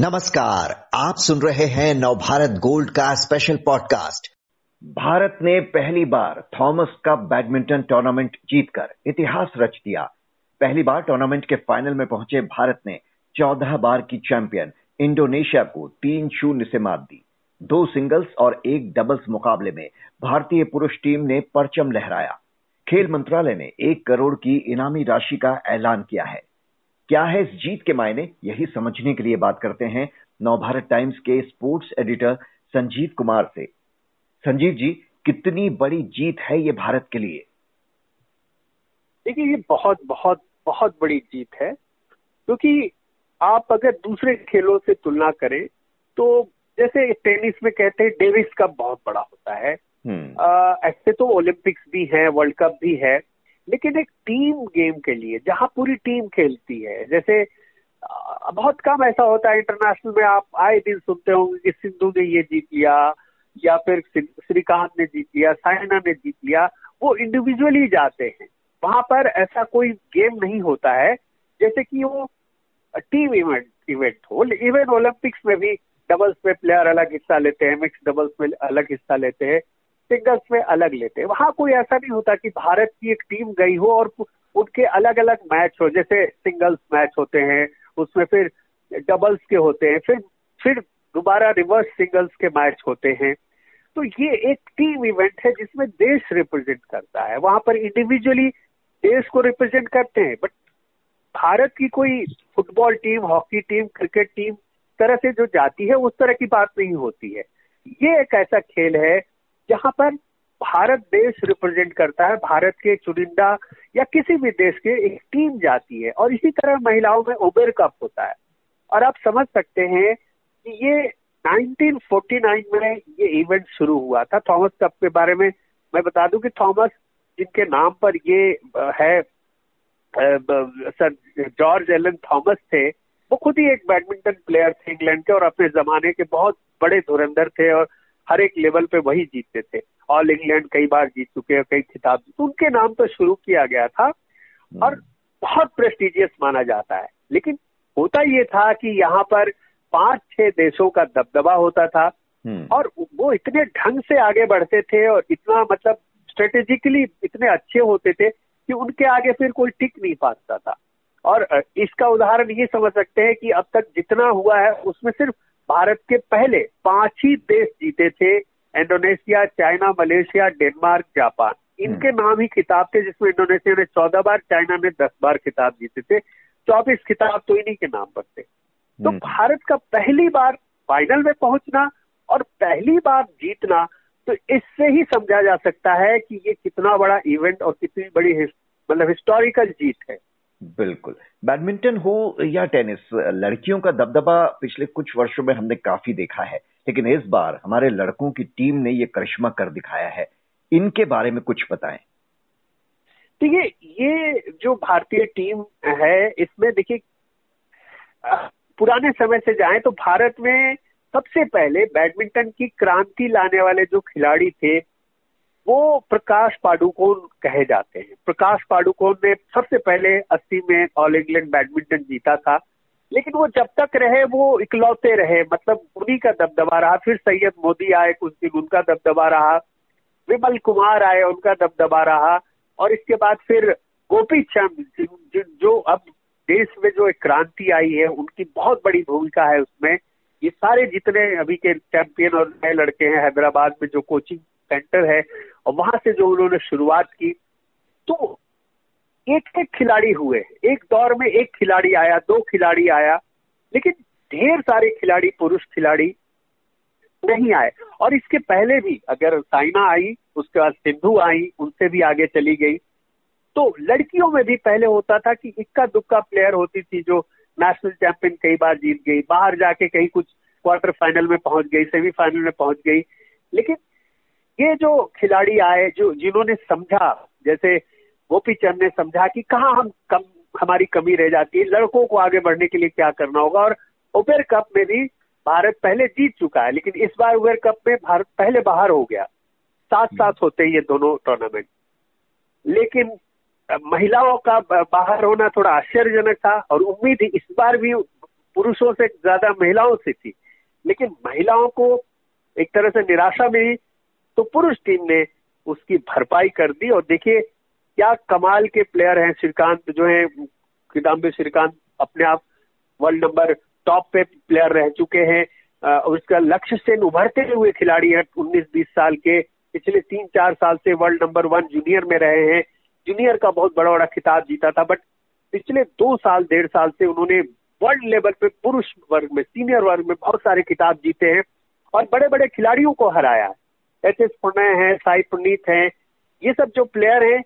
नमस्कार, आप सुन रहे हैं नवभारत गोल्ड का स्पेशल पॉडकास्ट भारत ने पहली बार थॉमस कप बैडमिंटन टूर्नामेंट जीतकर इतिहास रच दिया। पहली बार टूर्नामेंट के फाइनल में पहुँचे भारत ने चौदह बार की चैंपियन इंडोनेशिया को तीन शून्य से मात दी। दो सिंगल्स और एक डबल्स मुकाबले में भारतीय पुरुष टीम ने परचम लहराया। खेल मंत्रालय ने एक करोड़ की इनामी राशि का ऐलान किया है। क्या है इस जीत के मायने? यही समझने के लिए बात करते हैं नवभारत टाइम्स के स्पोर्ट्स एडिटर संजीव कुमार से। संजीव जी कितनी बड़ी जीत है ये भारत के लिए? देखिए ये बहुत बहुत बहुत बड़ी जीत है क्योंकि आप अगर दूसरे खेलों से तुलना करें तो जैसे टेनिस में कहते हैं डेविस कप बहुत बड़ा होता है। हम्म। ऐसे तो ओलंपिक्स भी है वर्ल्ड कप भी है लेकिन एक टीम गेम के लिए, जहाँ पूरी टीम खेलती है, जैसे बहुत कम ऐसा होता है इंटरनेशनल में, आप आए दिन सुनते होंगे कि सिंधु ने ये जीत लिया, या फिर श्रीकांत ने जीत लिया साइना ने जीत लिया, वो इंडिविजुअली जाते हैं। वहाँ पर ऐसा कोई गेम नहीं होता है, जैसे कि वो टीम इवेंट इवेंट हो इवन ओलंपिक्स में भी डबल्स में प्लेयर अलग हिस्सा लेते हैं मिक्स डबल्स में अलग हिस्सा लेते हैं। सिंगल्स में अलग लेते हैं। वहाँ कोई ऐसा नहीं होता कि भारत की एक टीम गई हो और उनके अलग अलग मैच हो। जैसे सिंगल्स मैच होते हैं, उसमें फिर डबल्स के होते हैं, फिर फिर दोबारा रिवर्स सिंगल्स के मैच होते हैं। तो ये एक टीम इवेंट है जिसमें देश रिप्रेजेंट करता है। वहाँ पर इंडिविजुअली देश को रिप्रेजेंट करते हैं बट भारत की कोई football team hockey team cricket team तरह से जो जाती है, उस तरह की बात नहीं होती है। ये एक ऐसा खेल है जहाँ पर भारत देश रिप्रेजेंट करता है, भारत के चुनिंदा या किसी भी देश के एक टीम जाती है और इसी तरह महिलाओं में उबेर कप होता है। और आप समझ सकते हैं कि ये 1949 में ये इवेंट शुरू हुआ था। थॉमस कप के बारे में मैं बता दूँ कि थॉमस जिनके नाम पर ये है सर जॉर्ज एलन थॉमस थे, वो खुद ही एक बैडमिंटन प्लेयर थे इंग्लैंड के और अपने जमाने के बहुत बड़े धुरंधर थे और हर एक लेवल पे वही जीतते थे ऑल इंग्लैंड कई बार जीत चुके हैं कई खिताब तो उनके नाम पर शुरू किया गया था हम्म। और बहुत प्रेस्टिजियस माना जाता है लेकिन होता ये था कि यहाँ पर पाँच छह देशों का दबदबा होता था हम्म। और वो इतने ढंग से आगे बढ़ते थे और इतना मतलब स्ट्रेटेजिकली इतने अच्छे होते थे कि उनके आगे फिर कोई टिक नहीं पाता था और इसका उदाहरण ये समझ सकते हैं कि अब तक जितना हुआ है उसमें सिर्फ़ भारत के पहले पाँच ही देश जीते थे Indonesia China Malaysia Denmark Japan इनके हम्म। नाम ही खिताब थे जिसमें इंडोनेशिया ने चौदह बार चाइना ने दस बार खिताब जीते थे चौबीस खिताब तो इन्हीं के नाम पर थे तो हम्म। भारत का पहली बार फाइनल में पहुँचना और पहली बार जीतना तो इससे ही समझा जा सकता है कि ये कितना बड़ा इवेंट और कितनी बड़ी मतलब हिस्टोरिकल जीत है बिल्कुल। बैडमिंटन हो या टेनिस, लड़कियों का दबदबा पिछले कुछ वर्षों में हमने काफ़ी देखा है, लेकिन इस बार हमारे लड़कों की टीम ने ये करिश्मा कर दिखाया है। इनके बारे में कुछ बताएँ। देखिए, ये जो भारतीय टीम है, इसमें देखिए पुराने समय से जाएँ तो भारत में सबसे पहले बैडमिंटन की क्रांति लाने वाले जो खिलाड़ी थे वो प्रकाश पाडुकोन कहे जाते हैं। प्रकाश पाडुकोन ने सबसे पहले 80 में ऑल इंग्लैंड बैडमिंटन जीता था। लेकिन वो जब तक रहे, वो इकलौते रहे। मतलब उन्हीं का दबदबा रहा। फिर सैयद मोदी आए, कुछ दिन उनका दबदबा रहा। विमल कुमार आए, उनका दबदबा रहा। और इसके बाद फिर गोपी चंद जो अब देश में जो एक क्रांति आई है, उनकी बहुत बड़ी भूमिका है उसमें। ये सारे जितने अभी के चैंपियन और नए लड़के हैं, हैदराबाद में जो कोचिंग सेंटर है और वहाँ से जो उन्होंने शुरुआत की तो एक एक खिलाड़ी हुए। एक दौर में एक खिलाड़ी आया, दो खिलाड़ी आया, लेकिन ढेर सारे खिलाड़ी, पुरुष खिलाड़ी नहीं आए। और इसके पहले भी अगर साइना आई, उसके बाद सिंधु आई, उनसे भी आगे चली गई। तो लड़कियों में भी पहले होता था कि इक्का दुक्का प्लेयर होती थी जो नेशनल चैंपियन कई बार जीत गई, बाहर जाके कहीं कुछ क्वार्टर फाइनल में पहुँच गई सेमीफाइनल में पहुँच गई। लेकिन ये जो खिलाड़ी आए जो जिन्होंने समझा जैसे गोपी चंद ने समझा कि कहाँ हम कम हमारी कमी रह जाती है लड़कों को आगे बढ़ने के लिए क्या करना होगा और उबेर कप में भी भारत पहले जीत चुका है लेकिन इस बार उबेर कप में भारत पहले बाहर हो गया। साथ साथ होते हैं ये दोनों टूर्नामेंट लेकिन महिलाओं का बाहर होना थोड़ा आश्चर्यजनक था और उम्मीद इस बार भी पुरुषों से ज़्यादा महिलाओं से थी। लेकिन महिलाओं को एक तरह से निराशा मिली तो पुरुष टीम ने उसकी भरपाई कर दी। और देखिए, क्या कमाल के प्लेयर हैं श्रीकांत, जो है किदाम्बी श्रीकांत अपने आप वर्ल्ड नंबर टॉप पे प्लेयर रह चुके हैं। और उसका लक्ष्य से उभरते हुए खिलाड़ी है उन्नीस बीस साल के। पिछले तीन चार साल से वर्ल्ड नंबर वन जूनियर में रहे हैं। जूनियर का बहुत बड़ा बड़ा खिताब जीता था बट पिछले दो साल, डेढ़ साल से उन्होंने वर्ल्ड लेवल पे पुरुष वर्ग में सीनियर वर्ग में बहुत सारे खिताब जीते हैं। और बड़े बड़े खिलाड़ियों को हराया है। एच एस प्रणय है साई पुनीत है ये सब जो प्लेयर हैं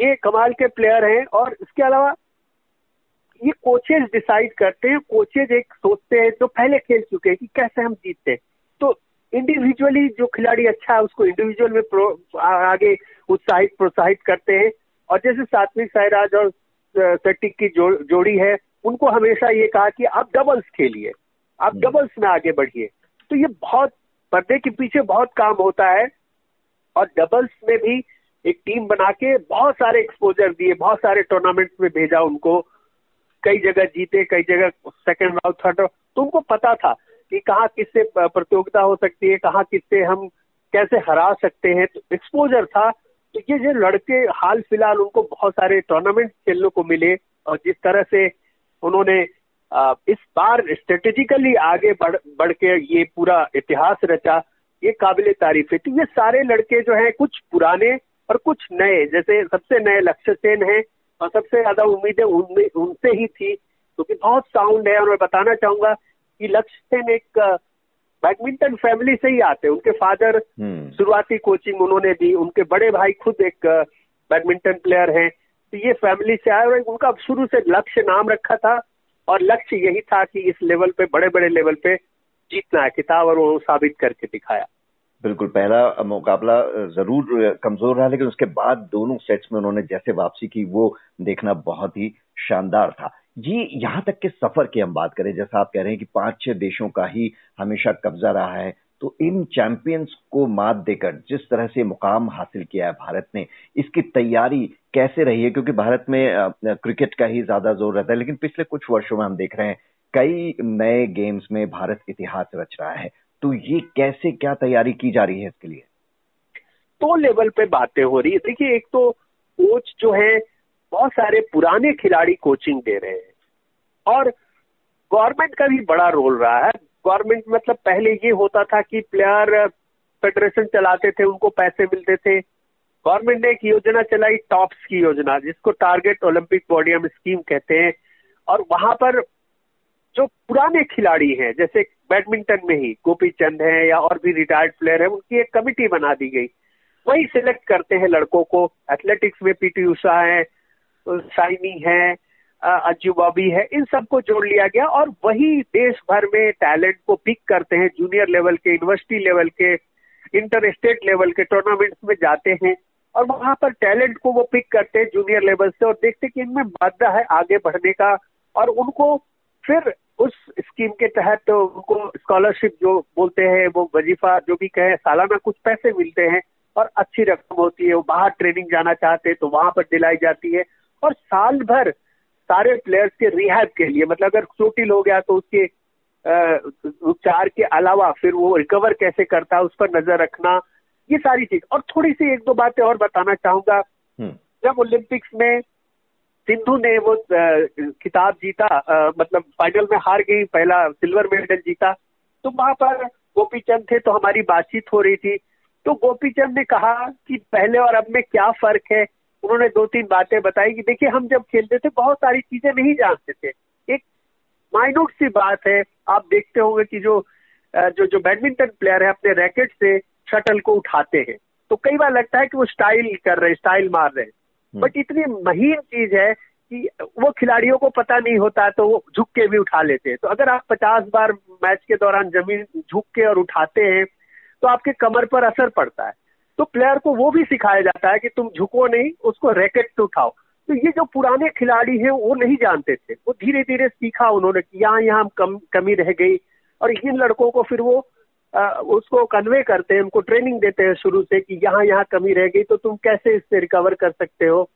ये कमाल के प्लेयर हैं और इसके अलावा ये कोचेज डिसाइड करते हैं कोचेज एक सोचते हैं जो पहले खेल चुके हैं कि कैसे हम जीतते हैं। तो इंडिविजुअली जो खिलाड़ी अच्छा है उसको इंडिविजुअल में आगे उत्साहित प्रोत्साहित करते हैं। और जैसे सात्विक साईराज और सटिक की जो, जोड़ी है उनको हमेशा ये कहा कि आप डबल्स खेलिए आप डबल्स हम्म। में आगे बढ़िए। तो ये बहुत पर्दे के पीछे बहुत काम होता है और डबल्स में भी एक टीम बना के बहुत सारे एक्सपोजर दिए, बहुत सारे टूर्नामेंट में भेजा उनको। कई जगह जीते, कई जगह सेकंड राउंड थर्ड राउंड उनको पता था कि कहाँ किससे प्रतियोगिता हो सकती है, कहाँ किससे हम कैसे हरा सकते हैं। तो एक्सपोजर था। तो ये जो लड़के हाल फ़िलहाल उनको बहुत सारे टूर्नामेंट खेलने को मिले और जिस तरह से उन्होंने इस बार स्ट्रेटेजिकली आगे बढ़ बढ़ के ये पूरा इतिहास रचा ये काबिल तारीफ़ है तो ये सारे लड़के जो हैं कुछ पुराने और कुछ नए जैसे सबसे नए लक्ष्य सेन है और सबसे ज़्यादा उम्मीदें उनमें उनसे ही थी क्योंकि तो बहुत साउंड है। और मैं बताना चाहूँगा कि लक्ष्य सेन एक बैडमिंटन फैमिली से ही आते उनके फादर हम्म। शुरुआती कोचिंग उन्होंने दी। उनके बड़े भाई खुद एक बैडमिंटन प्लेयर हैं। तो ये फैमिली से आए और उनका शुरू से लक्ष्य नाम रखा था। और लक्ष्य यही था कि इस लेवल पे बड़े बड़े लेवल पे जीतना है, किताब और वो साबित करके दिखाया। बिल्कुल, पहला मुकाबला ज़रूर कमज़ोर रहा, लेकिन उसके बाद दोनों सेट्स में उन्होंने जैसे वापसी की, वो देखना बहुत ही शानदार था। जी, यहाँ तक के सफ़र की हम बात करें, जैसा आप कह रहे हैं कि पाँच छह देशों का ही हमेशा कब्जा रहा है तो इन चैंपियंस को मात देकर जिस तरह से मुकाम हासिल किया है भारत ने, इसकी तैयारी कैसे रही है? क्योंकि भारत में क्रिकेट का ही ज़्यादा ज़ोर रहता है, लेकिन पिछले कुछ वर्षों में हम देख रहे हैं, कई नए गेम्स में भारत इतिहास रच रहा है। तो ये कैसे, क्या तैयारी की जा रही है इसके लिए? दो लेवल पे बातें हो रही है। देखिए, एक तो कोच जो है, बहुत सारे पुराने खिलाड़ी कोचिंग दे रहे हैं। और गवर्नमेंट का भी बड़ा रोल रहा है। गवर्नमेंट मतलब पहले ये होता था कि प्लेयर फेडरेशन चलाते थे, उनको पैसे मिलते थे। गवर्नमेंट ने एक योजना चलाई, टॉप्स की योजना, जिसको टारगेट ओलंपिक पोडियम स्कीम कहते हैं। और वहाँ पर जो पुराने खिलाड़ी हैं, जैसे बैडमिंटन में ही गोपी चंद है या और भी रिटायर्ड प्लेयर है, उनकी एक कमिटी बना दी गई। वही सिलेक्ट करते हैं लड़कों को। एथलेटिक्स में पीटी उषा है साइनी है अज्जू बॉबी है, इन सबको जोड़ लिया गया और वही देश भर में टैलेंट को पिक करते हैं जूनियर लेवल के यूनिवर्सिटी लेवल के इंटर स्टेट लेवल के टूर्नामेंट्स में जाते हैं और वहाँ पर टैलेंट को वो पिक करते हैं जूनियर लेवल से और देखते हैं कि इनमें मादा है आगे बढ़ने का और उनको फिर उस स्कीम के तहत तो उनको स्कॉलरशिप जो बोलते हैं, वो वजीफा जो भी कहे, सालाना कुछ पैसे मिलते हैं और अच्छी रकम होती है, वो बाहर ट्रेनिंग जाना चाहते हैं तो वहाँ पर दिलाई जाती है और साल भर सारे प्लेयर्स के रिहैब के लिए मतलब अगर चोटिल हो गया तो उसके उपचार के अलावा फिर वो रिकवर कैसे करता है उस पर नज़र रखना ये सारी चीज़। और थोड़ी सी एक दो बातें और बताना चाहूँगा। हम्म। जब ओलंपिक्स में सिंधु ने वो खिताब जीता आ, मतलब फाइनल में हार गई पहला सिल्वर मेडल जीता तो वहाँ पर गोपी चंद थे तो हमारी बातचीत हो रही थी। तो गोपी चंद ने कहा कि पहले और अब में क्या फ़र्क है? उन्होंने दो तीन बातें बताई कि देखिए हम जब खेलते थे बहुत सारी चीज़ें नहीं जानते थे। एक माइनूट सी बात है आप देखते होंगे कि जो जो जो बैडमिंटन प्लेयर है अपने रैकेट से शटल को उठाते हैं। तो कई बार लगता है कि वो स्टाइल कर रहे हैं स्टाइल मार रहे हैं। बट हम्म। इतनी महीन चीज़ है कि वो खिलाड़ियों को पता नहीं होता तो वो झुक के भी उठा लेते हैं। तो अगर आप पचास बार मैच के दौरान ज़मीन झुक के और उठाते हैं तो आपके कमर पर असर पड़ता है। तो प्लेयर को वो भी सिखाया जाता है कि तुम झुको नहीं उसको रैकेट पे उठाओ। तो ये जो पुराने खिलाड़ी हैं वो नहीं जानते थे। वो धीरे धीरे सीखा उन्होंने कि यहाँ यहाँ कम कमी रह गई और इन लड़कों को फिर वो आ, उसको कन्वे करते हैं उनको ट्रेनिंग देते हैं शुरू से कि यहाँ यहाँ कमी रह गई तो तुम कैसे इससे रिकवर कर सकते हो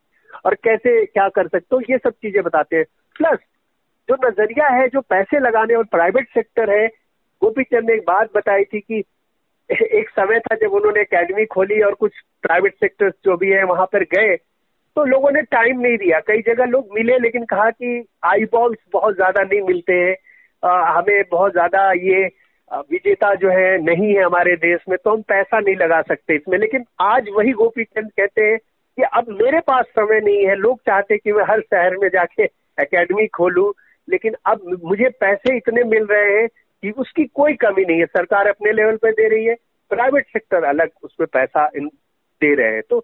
और कैसे क्या कर सकते हो? ये सब चीज़ें बताते हैं। प्लस जो नज़रिया है जो पैसे लगाने और प्राइवेट सेक्टर है गोपी चंद ने एक बात बताई थी कि एक समय था जब उन्होंने एकेडमी खोली और कुछ प्राइवेट सेक्टर्स जो भी है वहाँ पर गए तो लोगों ने टाइम नहीं दिया। कई जगह लोग मिले लेकिन कहा कि आई बॉल्स बहुत ज़्यादा नहीं मिलते हैं। हमें बहुत ज़्यादा ये विजेता जो है नहीं है हमारे देश में तो हम पैसा नहीं लगा सकते इसमें। लेकिन आज वही गोपी चंद कहते हैं कि अब मेरे पास समय नहीं है। लोग चाहते कि मैं हर शहर में जाके एकेडमी खोलूं, लेकिन अब मुझे पैसे इतने मिल रहे हैं कि उसकी कोई कमी नहीं है। सरकार अपने लेवल पे दे रही है। प्राइवेट सेक्टर अलग उसमें पैसा इन दे रहे हैं। तो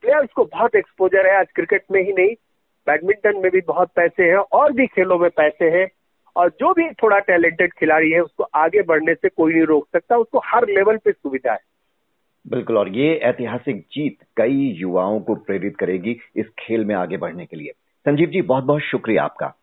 प्लेयर्स को बहुत एक्सपोजर है। आज क्रिकेट में ही नहीं बैडमिंटन में भी बहुत पैसे हैं और भी खेलों में पैसे हैं। और जो भी थोड़ा टैलेंटेड खिलाड़ी है, उसको आगे बढ़ने से कोई नहीं रोक सकता। उसको हर लेवल पे सुविधा है। बिल्कुल, और ये ऐतिहासिक जीत कई युवाओं को प्रेरित करेगी इस खेल में आगे बढ़ने के लिए। संजीव जी बहुत बहुत शुक्रिया आपका।